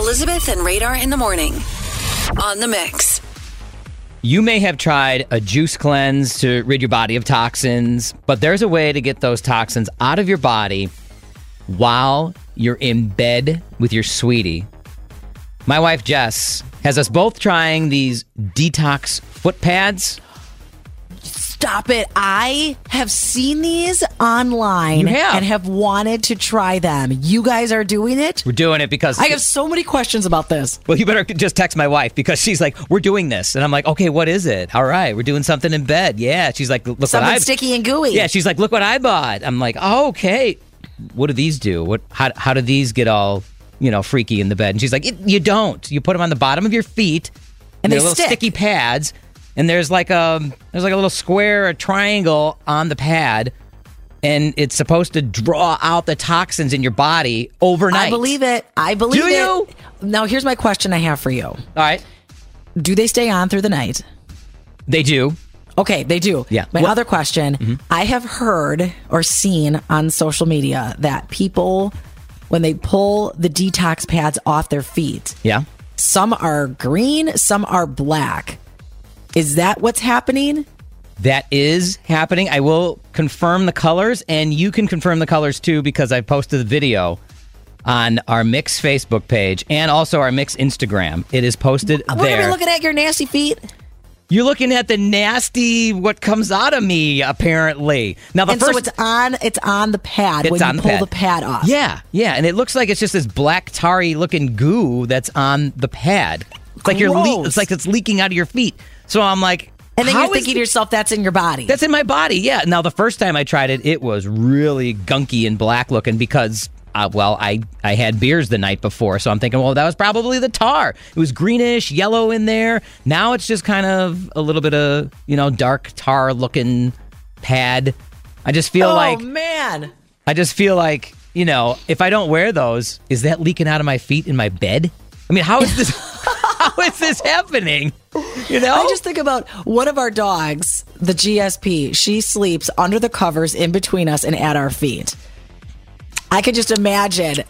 Elizabeth and Radar in the morning on the mix. You may have tried a juice cleanse to rid your body of toxins, but there's a way to get those toxins out of your body while you're in bed with your sweetie. My wife Jess has us both trying these detox foot pads. Stop it. I have seen these online have? and have wanted to try them. You guys are doing it? We're doing it because I have so many questions about this. Well, you better just text my wife because she's like, "We're doing this," and I'm like, "Okay, what is it? All right, we're doing something in bed." Yeah, she's like, "Look what Something I sticky and gooey. Yeah, she's like, "Look what I bought." I'm like, oh, "Okay, what do these do? What? How, how do these get all you know freaky in the bed?" And she's like, "You don't. You put them on the bottom of your feet, And they're little stick. sticky pads, and there's like a there's like a little square, a triangle on the pad." And it's supposed to draw out the toxins in your body overnight. I believe it. I believe Do it. you? Now, here's my question I have for you All right, Do they stay on through the night? they do. Okay, they do. Yeah. My Well- other question mm-hmm. I have heard or seen on social media that people, when they pull the detox pads off their feet, Yeah. some are green, some are black. Is that what's happening? That is happening. I will confirm the colors, and you can confirm the colors too because I posted the video on our Mix Facebook page and also our Mix Instagram. It is posted We're gonna there. looking at your nasty feet. You're looking at the nasty what comes out of me. Apparently, now the and first so it's on it's on the pad It's when on you the pull pad. the pad off. Yeah, yeah, and it looks like it's just this black tarry looking goo that's on the pad. It's like you're le- it's like it's leaking out of your feet. So I'm like, And then how you're thinking to yourself, that's in your body. That's in my body. Yeah. Now the first time I tried it, it was really gunky and black looking because. Uh, well, I, I had beers the night before, so I'm thinking, well, that was probably the tar. It was greenish, yellow in there. Now it's just kind of a little bit of, you know, dark tar looking pad. I just feel oh like man. I just feel like, you know, if I don't wear those, is that leaking out of my feet in my bed? I mean, how is this how is this happening? You know? I just think about one of our dogs, the GSP. She sleeps under the covers in between us and at our feet. I could just imagine.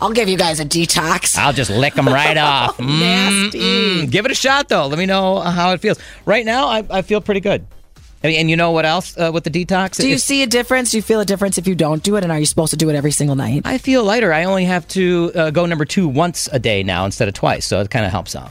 I'll give you guys a detox. I'll just lick them right off. Mm, Nasty. mm. Give it a shot, though. Let me know how it feels. Right now, I, I feel pretty good. I mean, and you know what else uh, with the detox? Do you It's- see a difference? Do you feel a difference if you don't do it? And are you supposed to do it every single night? I feel lighter. I only have to uh, go number two once a day now instead of twice, so it kind of helps out.